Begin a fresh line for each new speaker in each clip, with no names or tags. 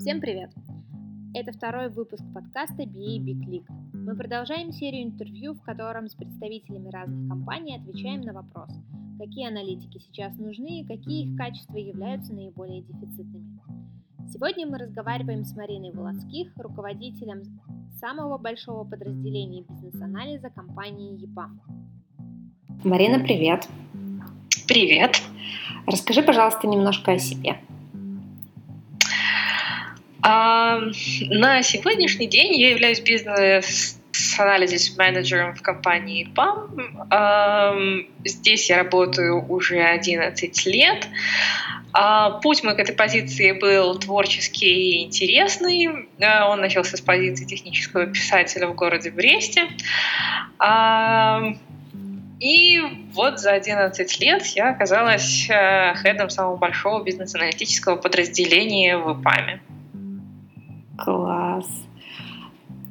Всем привет! Это второй выпуск подкаста BA Big League. Мы продолжаем серию интервью, в котором с представителями разных компаний отвечаем на вопрос, какие аналитики сейчас нужны и какие их качества являются наиболее дефицитными. Сегодня мы разговариваем с Мариной Волоцких, руководителем самого большого подразделения бизнес-анализа компании ЕПАМ. Марина, привет!
Привет!
Расскажи, пожалуйста, немножко о себе.
А, на сегодняшний день я являюсь бизнес анализис менеджером в компании PAM. А, здесь я работаю уже 11 лет. А, путь мой к этой позиции был творческий и интересный. Он начался с позиции технического писателя в городе Бресте. И вот за 11 лет я оказалась э, хедом самого большого бизнес-аналитического подразделения в ИПАМе.
Класс.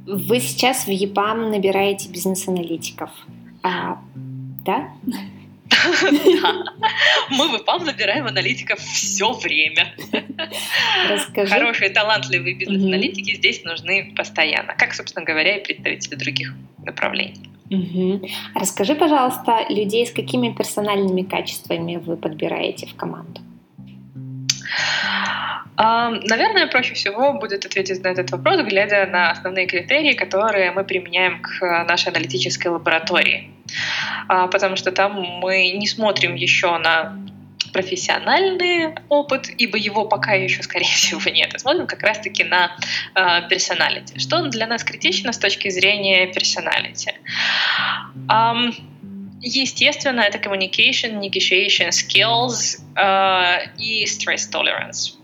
Вы сейчас в ЕПАМ набираете бизнес-аналитиков, а, да?
Мы в ИПАМ набираем аналитиков все время. Расскажи. Хорошие, талантливые бизнес-аналитики здесь нужны постоянно, как, собственно говоря, и представители других направлений.
Угу. Расскажи, пожалуйста, людей с какими персональными качествами вы подбираете в команду?
Наверное, проще всего будет ответить на этот вопрос, глядя на основные критерии, которые мы применяем к нашей аналитической лаборатории. А, потому что там мы не смотрим еще на профессиональный опыт, ибо его пока еще, скорее всего, нет. И смотрим как раз-таки на э, персоналити. Что для нас критично с точки зрения персоналити? Естественно, это communication, negotiation skills uh, и stress tolerance.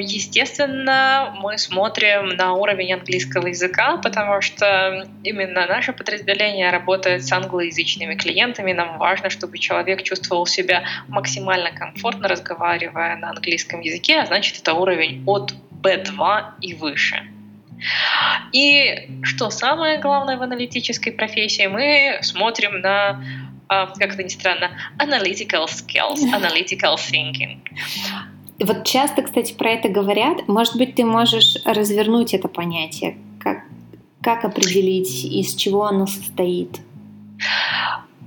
Естественно, мы смотрим на уровень английского языка, потому что именно наше подразделение работает с англоязычными клиентами. Нам важно, чтобы человек чувствовал себя максимально комфортно, разговаривая на английском языке, а значит, это уровень от B2 и выше. И что самое главное в аналитической профессии, мы смотрим на а, как это ни странно, analytical skills, analytical thinking.
Вот часто, кстати, про это говорят. Может быть, ты можешь развернуть это понятие? Как, как определить, из чего оно состоит?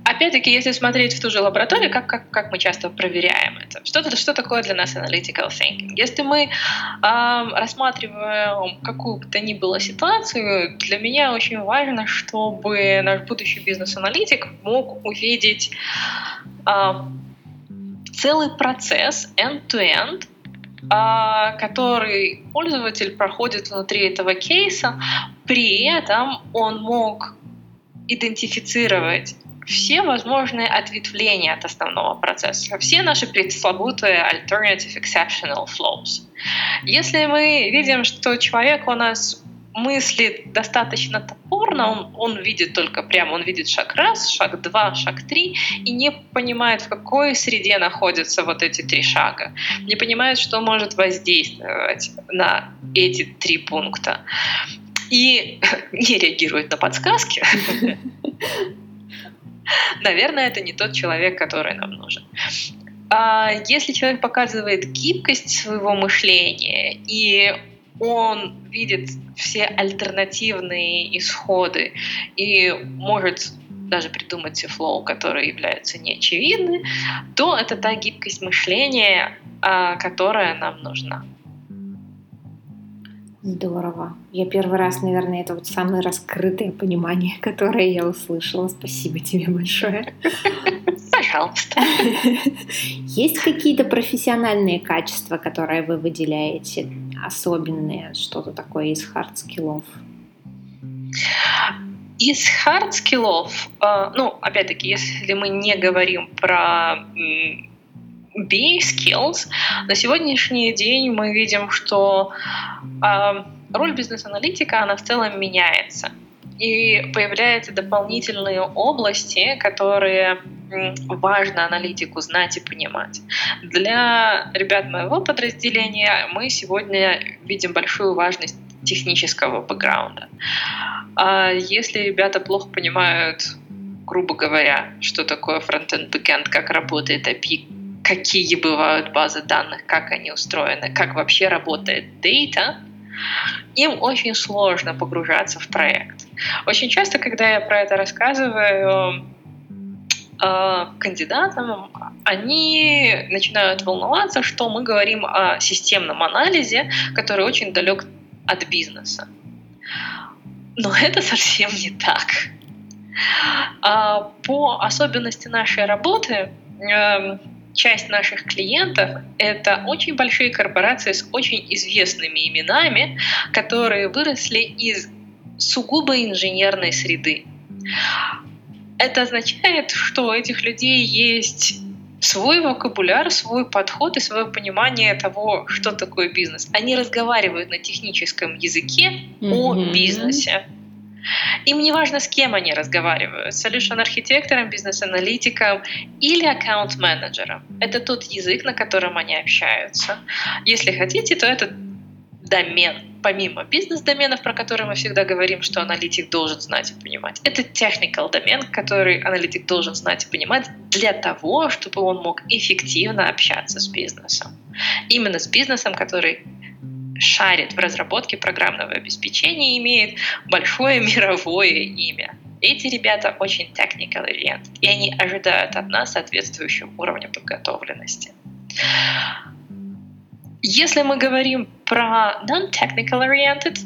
Опять-таки, если смотреть в ту же лабораторию, как, как, как мы часто проверяем это? Что, -то, что такое для нас analytical thinking? Если мы э, рассматриваем какую бы то ни было ситуацию, для меня очень важно, чтобы наш будущий бизнес-аналитик мог увидеть э, целый процесс end-to-end, а, который пользователь проходит внутри этого кейса, при этом он мог идентифицировать все возможные ответвления от основного процесса, все наши пресловутые alternative exceptional flows. Если мы видим, что человек у нас мыслит достаточно топорно, он, он видит только прямо, он видит шаг раз, шаг два, шаг три, и не понимает, в какой среде находятся вот эти три шага, не понимает, что может воздействовать на эти три пункта, и не реагирует на подсказки, наверное, это не тот человек, который нам нужен. А если человек показывает гибкость своего мышления и он видит все альтернативные исходы и может даже придумать флоу, которые являются неочевидны, то это та гибкость мышления, а, которая нам нужна.
Здорово. Я первый раз, наверное, это вот самое раскрытое понимание, которое я услышала. Спасибо тебе большое.
Пожалуйста.
Есть какие-то профессиональные качества, которые вы выделяете, особенные, что-то такое из hard skill ов?
Из hard skill ов, э, ну, опять-таки, если мы не говорим про BA skills, на сегодняшний день мы видим, что э, роль бизнес-аналитика, она в целом меняется. И появляются дополнительные области, которые важно аналитику знать и понимать. Для ребят моего подразделения мы сегодня видим большую важность технического бэкграунда. А если ребята плохо понимают, грубо говоря, что такое frontend backend, как работает API, какие бывают базы данных, как они устроены, как вообще работает data, им очень сложно погружаться в проект. Очень часто, когда я про это рассказываю кандидатам, они начинают волноваться, что мы говорим о системном анализе, который очень далек от бизнеса. Но это совсем не так. А по особенности нашей работы эм, часть наших клиентов — это очень большие корпорации с очень известными именами, которые выросли из сугубо инженерной среды. Это означает, что у этих людей есть свой вокабуляр, свой подход и свое понимание того, что такое бизнес. Они разговаривают на техническом языке mm-hmm. о бизнесе. Им не важно, с кем они разговаривают, solution архитектором, бизнес-аналитиком или аккаунт-менеджером. Это тот язык, на котором они общаются. Если хотите, то это домен, помимо бизнес-доменов, про которые мы всегда говорим, что аналитик должен знать и понимать. Это technical домен, который аналитик должен знать и понимать для того, чтобы он мог эффективно общаться с бизнесом. Именно с бизнесом, который шарит в разработке программного обеспечения, имеет большое мировое имя. Эти ребята очень technical oriented, и они ожидают от нас соответствующего уровня подготовленности. Если мы говорим про non-technical oriented,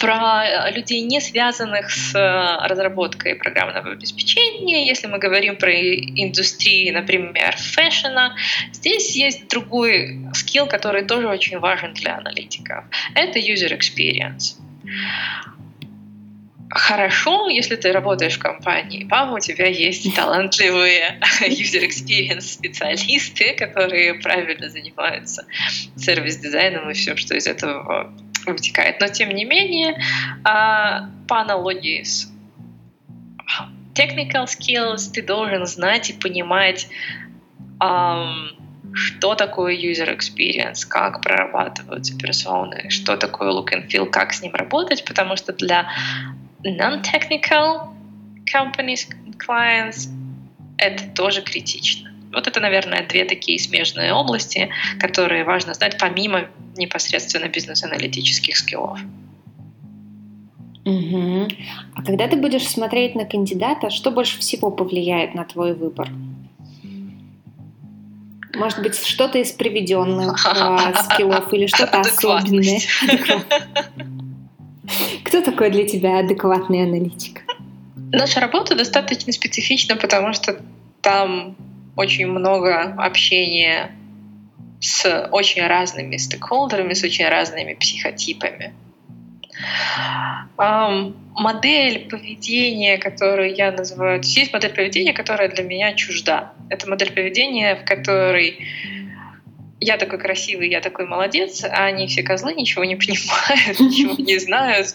про э, людей, не связанных с э, разработкой программного обеспечения. Если мы говорим про индустрии, например, фэшена, здесь есть другой скилл, который тоже очень важен для аналитиков. Это user experience. Хорошо, если ты работаешь в компании ПАМ, у тебя есть талантливые user experience специалисты, которые правильно занимаются сервис-дизайном и все, что из этого вытекает. Но тем не менее, а, по аналогии с technical skills ты должен знать и понимать, что такое user experience, как прорабатываются персоны, что такое look and feel, как с ним работать, потому что для non-technical companies, clients это тоже критично. Вот это, наверное, две такие смежные области, которые важно знать помимо непосредственно бизнес-аналитических скиллов.
Угу. А когда ты будешь смотреть на кандидата, что больше всего повлияет на твой выбор? Может быть, что-то из приведенных э, скиллов или что-то особенное? Кто такой для тебя адекватный аналитик?
Наша работа достаточно специфична, потому что там очень много общения с очень разными стейкхолдерами, с очень разными психотипами. Модель поведения, которую я называю... Есть модель поведения, которая для меня чужда. Это модель поведения, в которой я такой красивый, я такой молодец, а они все козлы ничего не понимают, ничего не знают.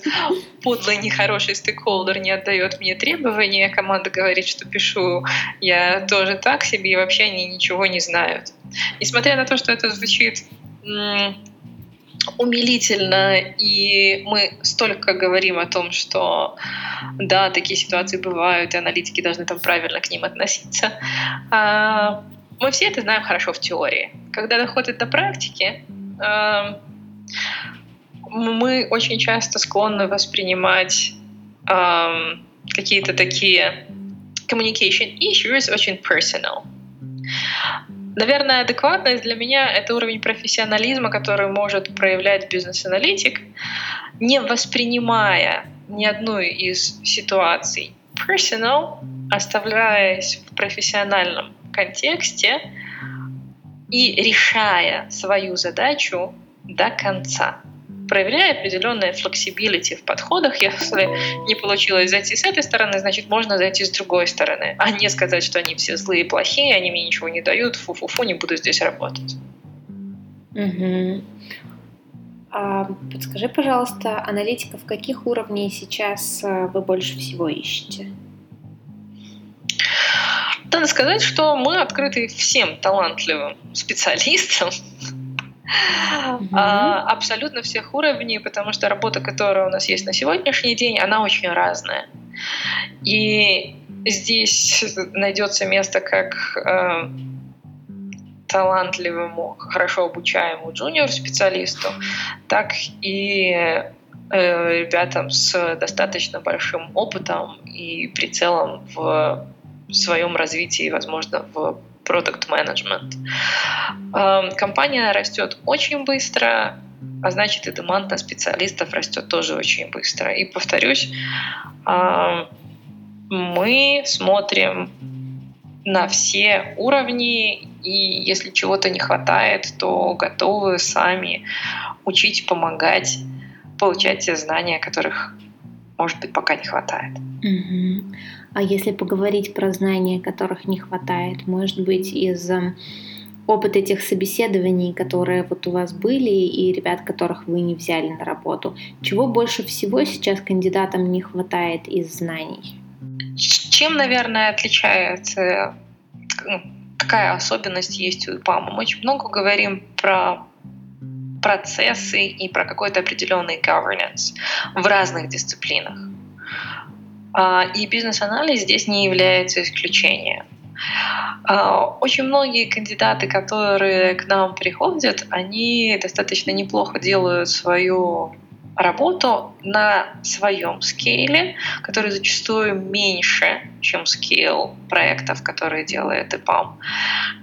Подлый, нехороший стейкхолдер не отдает мне требования, команда говорит, что пишу я тоже так себе, и вообще они ничего не знают. Несмотря на то, что это звучит умилительно, и мы столько говорим о том, что да, такие ситуации бывают, и аналитики должны там правильно к ним относиться. А, мы все это знаем хорошо в теории. Когда доходит до практики, э, мы очень часто склонны воспринимать э, какие-то такие communication issues очень personal. Наверное, адекватность для меня — это уровень профессионализма, который может проявлять бизнес-аналитик, не воспринимая ни одну из ситуаций personal, оставляясь в профессиональном контексте и решая свою задачу до конца проявляя определенное flexibility в подходах. Если не получилось зайти с этой стороны, значит, можно зайти с другой стороны, а не сказать, что они все злые и плохие, они мне ничего не дают, фу-фу-фу, не буду здесь работать.
Угу. А, подскажи, пожалуйста, аналитиков каких уровней сейчас э, вы больше всего ищете?
Надо сказать, что мы открыты всем талантливым специалистам, mm-hmm. абсолютно всех уровней, потому что работа, которая у нас есть на сегодняшний день, она очень разная. И здесь найдется место как э, талантливому, хорошо обучаемому джуниор-специалисту, так и э, ребятам с достаточно большим опытом и прицелом в своем развитии, возможно, в продукт менеджмент. Эм, компания растет очень быстро, а значит и демант на специалистов растет тоже очень быстро. И повторюсь, эм, мы смотрим на все уровни, и если чего-то не хватает, то готовы сами учить, помогать, получать те знания, которых, может быть, пока не хватает.
Угу. А если поговорить про знания, которых не хватает, может быть, из опыт этих собеседований, которые вот у вас были, и ребят, которых вы не взяли на работу, чего больше всего сейчас кандидатам не хватает из знаний?
Чем, наверное, отличается, ну, какая особенность есть у ИПАМа? Мы очень много говорим про процессы и про какой-то определенный governance в разных дисциплинах. А, и бизнес-анализ здесь не является исключением. А, очень многие кандидаты, которые к нам приходят, они достаточно неплохо делают свою работу на своем скейле, который зачастую меньше, чем скейл проектов, которые делает EPAM.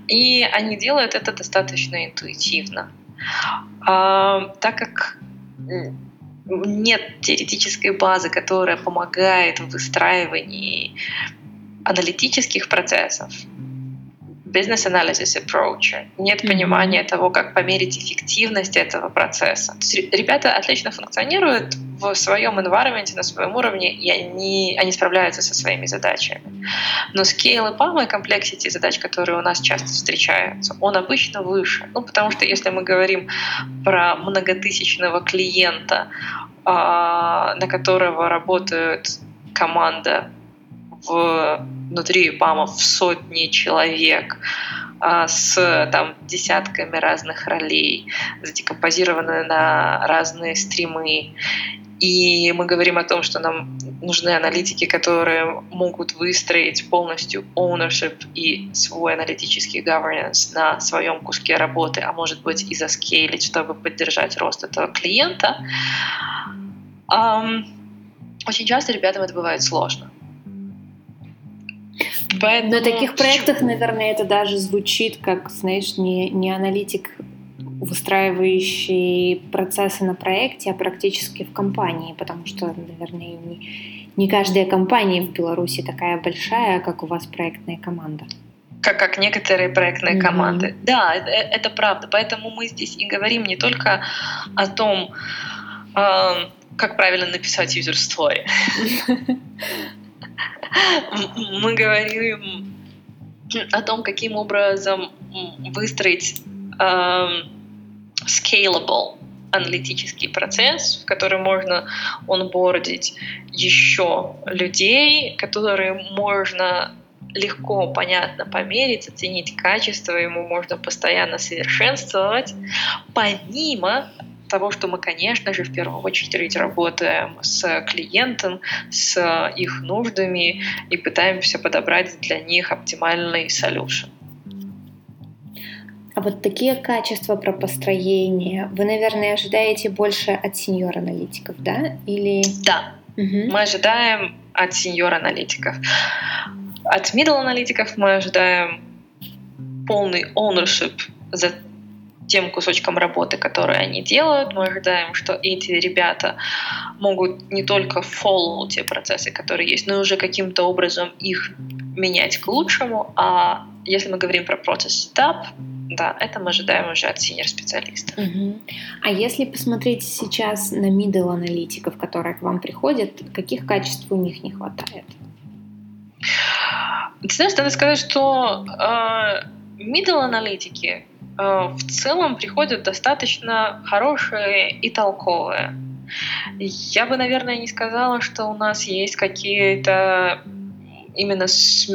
И они делают это достаточно интуитивно. А, так как нет теоретической базы, которая помогает в выстраивании аналитических процессов, business analysis approach, нет понимания того, как померить эффективность этого процесса. То есть ребята отлично функционируют в своем environment, на своем уровне, и они, они справляются со своими задачами. Но scale и PAM и complexity задач, которые у нас часто встречаются, он обычно выше. Ну, потому что если мы говорим про многотысячного клиента, а, на которого работает команда в, внутри ПАМов в сотни человек а, с там, десятками разных ролей, задекомпозированы на разные стримы. И мы говорим о том, что нам нужны аналитики, которые могут выстроить полностью ownership и свой аналитический governance на своем куске работы, а может быть и заскейлить, чтобы поддержать рост этого клиента. Um, очень часто ребятам это бывает сложно.
Поэтому... На таких проектах, наверное, это даже звучит как, знаешь, не, не аналитик, выстраивающий процессы на проекте, а практически в компании, потому что, наверное, не, не каждая компания в Беларуси такая большая, как у вас проектная команда.
Как, как некоторые проектные mm-hmm. команды. Да, это, это правда. Поэтому мы здесь и говорим не только о том, э, как правильно написать user story, мы говорим о том, каким образом выстроить э, scalable аналитический процесс, в который можно онбордить еще людей, которые можно легко, понятно померить, оценить качество, ему можно постоянно совершенствовать, помимо того, что мы, конечно же, в первую очередь работаем с клиентом, с их нуждами и пытаемся подобрать для них оптимальный solution.
А вот такие качества про построение вы, наверное, ожидаете больше от сеньор-аналитиков, да? Или...
Да, угу. мы ожидаем от сеньор-аналитиков. От middle-аналитиков мы ожидаем полный ownership за тем кусочком работы, которые они делают. Мы ожидаем, что эти ребята могут не только follow те процессы, которые есть, но и уже каким-то образом их менять к лучшему. А если мы говорим про процесс этап, да, это мы ожидаем уже от синер-специалистов.
Угу. А если посмотреть сейчас на middle аналитиков, которые к вам приходят, каких качеств у них не хватает?
Ты знаешь, надо сказать, что э, middle аналитики Э, в целом приходят достаточно хорошие и толковые. Я бы, наверное, не сказала, что у нас есть какие-то именно с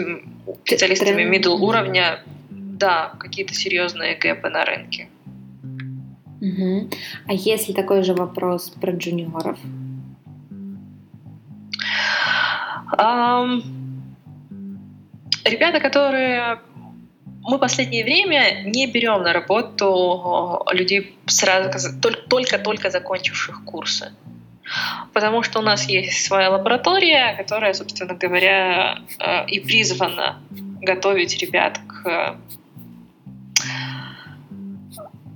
специалистами middle уровня, да, какие-то серьезные гэпы на рынке.
Угу. А если такой же вопрос про джуниоров?
Um, ребята, которые мы последнее время не берем на работу людей сразу только-только закончивших курсы. Потому что у нас есть своя лаборатория, которая, собственно говоря, э, и призвана готовить ребят к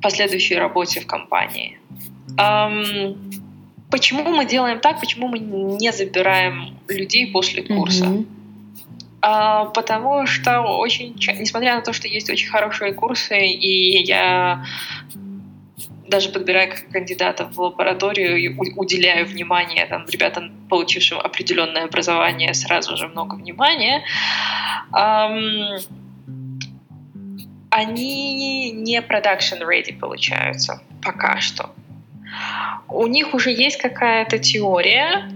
последующей работе в компании. Почему мы делаем так? Почему мы не забираем людей после курса? Mm-hmm. А, потому что очень, несмотря на то, что есть очень хорошие курсы, и я даже подбирая кандидатов в лабораторию, уделяю внимание там, ребятам, получившим определенное образование, сразу же много внимания, они не production ready получаются пока что. У них уже есть какая-то теория,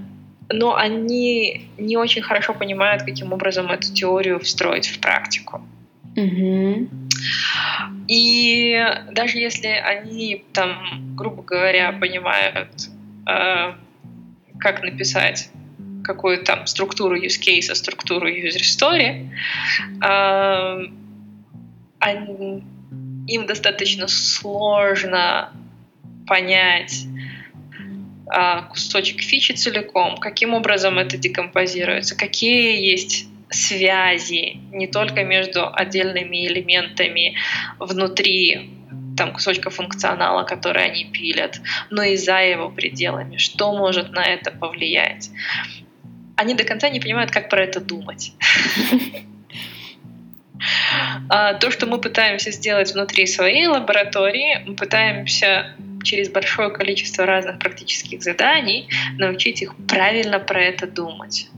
но они не очень хорошо понимают, каким образом эту теорию встроить в практику.
Mm-hmm.
И даже если они там, грубо говоря, понимают, э, как написать какую-то там структуру use case, структуру user story, э, они, им достаточно сложно понять э, кусочек фичи целиком, каким образом это декомпозируется, какие есть связи не только между отдельными элементами внутри там кусочка функционала, который они пилят, но и за его пределами. Что может на это повлиять? Они до конца не понимают, как про это думать. А то, что мы пытаемся сделать внутри своей лаборатории, мы пытаемся через большое количество разных практических заданий научить их правильно про это думать.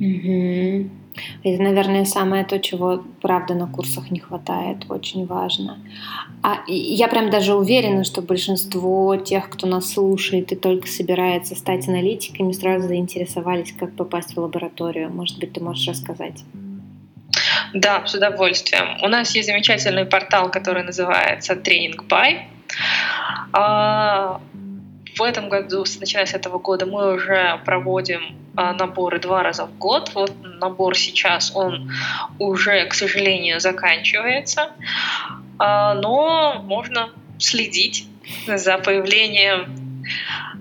Угу. Это, наверное, самое то, чего, правда, на курсах не хватает, очень важно. А я прям даже уверена, что большинство тех, кто нас слушает и только собирается стать аналитиками, сразу заинтересовались, как попасть в лабораторию. Может быть, ты можешь рассказать?
Да, с удовольствием. У нас есть замечательный портал, который называется Training By. В этом году, начиная с этого года, мы уже проводим а, наборы два раза в год. Вот набор сейчас, он уже, к сожалению, заканчивается. А, но можно следить за появлением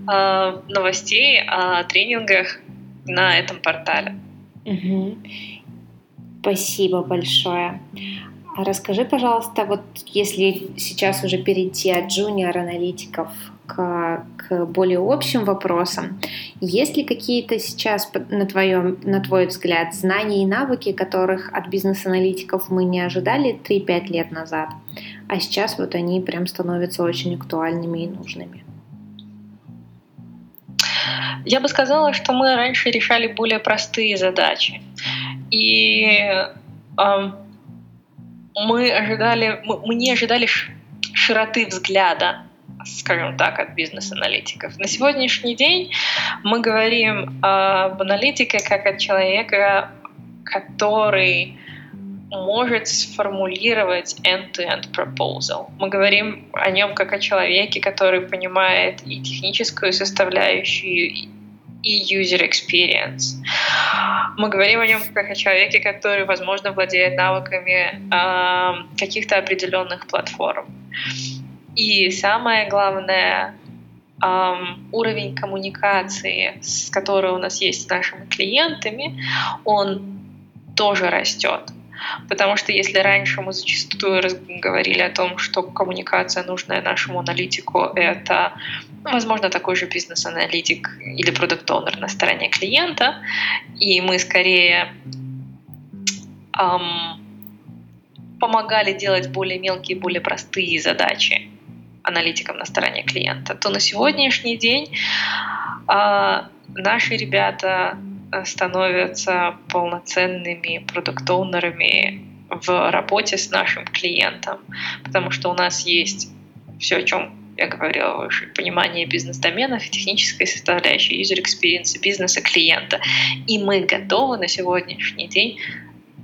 а, новостей о тренингах на этом портале.
Угу. Спасибо большое. расскажи, пожалуйста, вот если сейчас уже перейти от джуниор-аналитиков к, к более общим вопросам. Есть ли какие-то сейчас, на, твоем, на твой взгляд, знания и навыки, которых от бизнес-аналитиков мы не ожидали 3-5 лет назад, а сейчас вот они прям становятся очень актуальными и нужными?
Я бы сказала, что мы раньше решали более простые задачи. И э, мы ожидали, мы, мы не ожидали широты взгляда скажем так, от бизнес-аналитиков. На сегодняшний день мы говорим об аналитике как от человека, который может сформулировать end-to-end proposal. Мы говорим о нем как о человеке, который понимает и техническую составляющую, и user experience. Мы говорим о нем как о человеке, который, возможно, владеет навыками э, каких-то определенных платформ. И самое главное, Um, уровень коммуникации, с которой у нас есть с нашими клиентами, он тоже растет. Потому что если раньше мы зачастую говорили о том, что коммуникация нужная нашему аналитику, это, ну, возможно, такой же бизнес-аналитик или продукт-оунер на стороне клиента, и мы скорее эм, помогали делать более мелкие, более простые задачи, аналитиком на стороне клиента, то на сегодняшний день э, наши ребята э, становятся полноценными продукт-оунерами в работе с нашим клиентом, потому что у нас есть все, о чем я говорила выше, понимание бизнес-доменов, технической составляющей, user experience, бизнеса клиента. И мы готовы на сегодняшний день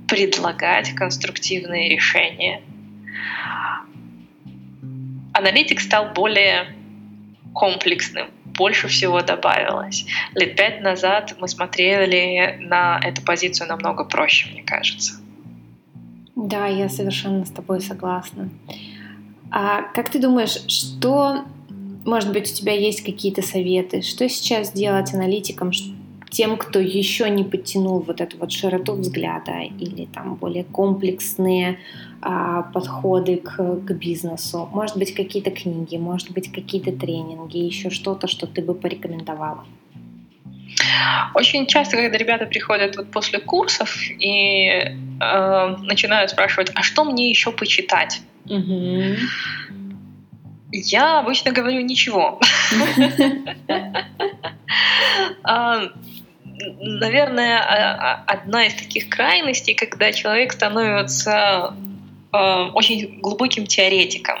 предлагать конструктивные решения аналитик стал более комплексным, больше всего добавилось. Лет пять назад мы смотрели на эту позицию намного проще, мне кажется.
Да, я совершенно с тобой согласна. А как ты думаешь, что, может быть, у тебя есть какие-то советы? Что сейчас делать аналитикам, тем, кто еще не подтянул вот эту вот широту взгляда или там более комплексные а, подходы к, к бизнесу? Может быть, какие-то книги, может быть, какие-то тренинги, еще что-то, что ты бы порекомендовала?
Очень часто, когда ребята приходят вот после курсов и э, начинают спрашивать, а что мне еще почитать? Угу. Я обычно говорю ничего. А, наверное, а, одна из таких крайностей, когда человек становится очень глубоким теоретиком.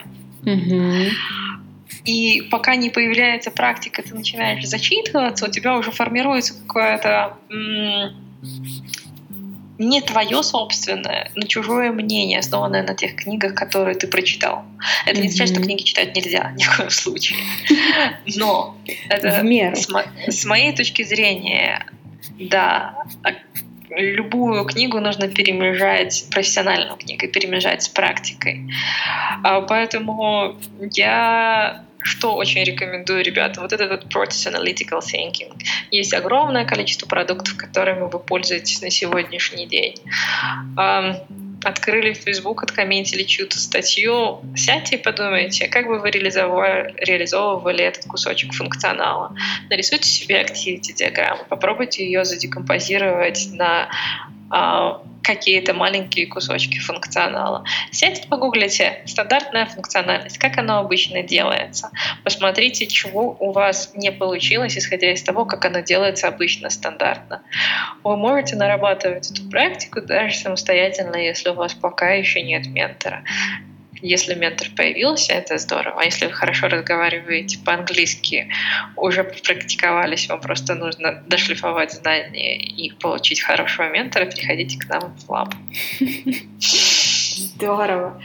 И пока не появляется практика, ты начинаешь зачитываться, у тебя уже формируется какое-то не твое собственное, но чужое мнение, основанное на тех книгах, которые ты прочитал. Это mm-hmm. не означает, что книги читать нельзя ни в коем случае. Но это с, мо- с моей точки зрения, да, а любую книгу нужно перемежать, профессиональную книгу, перемежать с практикой. А, поэтому я что очень рекомендую, ребята, вот этот вот Process Analytical Thinking. Есть огромное количество продуктов, которыми вы пользуетесь на сегодняшний день. Открыли Facebook, откомментили чью-то статью, сядьте и подумайте, как бы вы реализовывали, реализовывали этот кусочек функционала. Нарисуйте себе activity диаграмму, попробуйте ее задекомпозировать на какие-то маленькие кусочки функционала. Сядьте, погуглите стандартная функциональность, как она обычно делается. Посмотрите, чего у вас не получилось, исходя из того, как оно делается обычно стандартно. Вы можете нарабатывать эту практику даже самостоятельно, если у вас пока еще нет ментора. Если ментор появился, это здорово. А если вы хорошо разговариваете по-английски, уже практиковались, вам просто нужно дошлифовать знания и получить хорошего ментора, приходите к нам в лаб.
Здорово.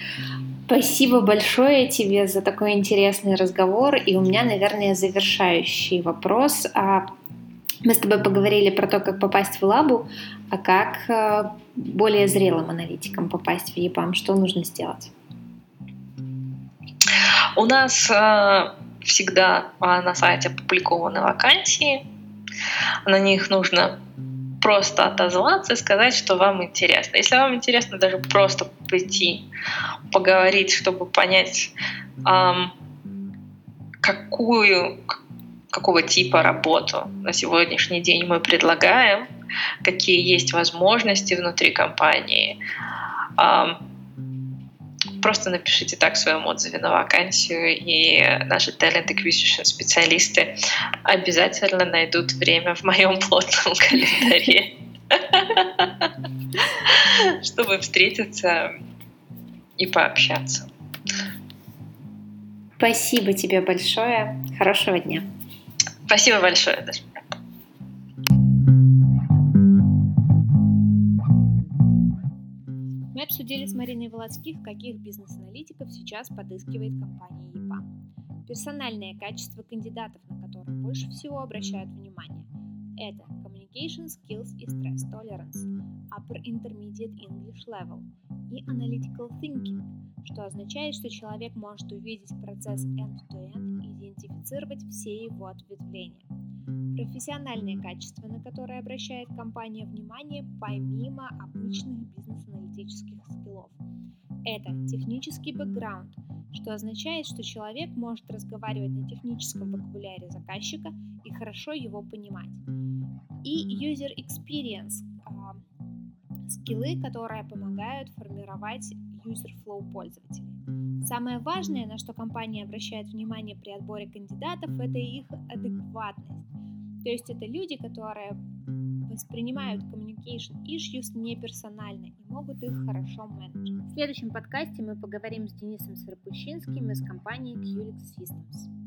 Спасибо большое тебе за такой интересный разговор. И у меня, наверное, завершающий вопрос. А, мы с тобой поговорили про то, как попасть в лабу, а как э, более зрелым аналитикам попасть в ЕПАМ, что нужно сделать?
У нас э, всегда э, на сайте опубликованы вакансии. На них нужно просто отозваться и сказать, что вам интересно. Если вам интересно даже просто прийти, поговорить, чтобы понять, эм, какую, какого типа работу на сегодняшний день мы предлагаем, какие есть возможности внутри компании, эм, просто напишите так в своем отзыве на вакансию, и наши Talent Acquisition специалисты обязательно найдут время в моем плотном календаре, чтобы встретиться и пообщаться.
Спасибо тебе большое. Хорошего дня.
Спасибо большое, Даша.
Обсудили с Мариной Володских, каких бизнес-аналитиков сейчас подыскивает компания ЕПА. Персональные качества кандидатов, на которые больше всего обращают внимание, это Communication Skills и Stress Tolerance, Upper Intermediate English Level и Analytical Thinking, что означает, что человек может увидеть процесс end-to-end и идентифицировать все его ответвления. Профессиональные качества, на которые обращает компания внимание помимо обычных бизнес-аналитических скиллов. Это технический бэкграунд, что означает, что человек может разговаривать на техническом вокабуляре заказчика и хорошо его понимать. И user experience, а, скиллы, которые помогают формировать user flow пользователей. Самое важное, на что компания обращает внимание при отборе кандидатов, это их адекватность. То есть это люди, которые воспринимают communication issues не персонально и могут их хорошо менеджить. В следующем подкасте мы поговорим с Денисом Сарапущинским из компании QLix Systems.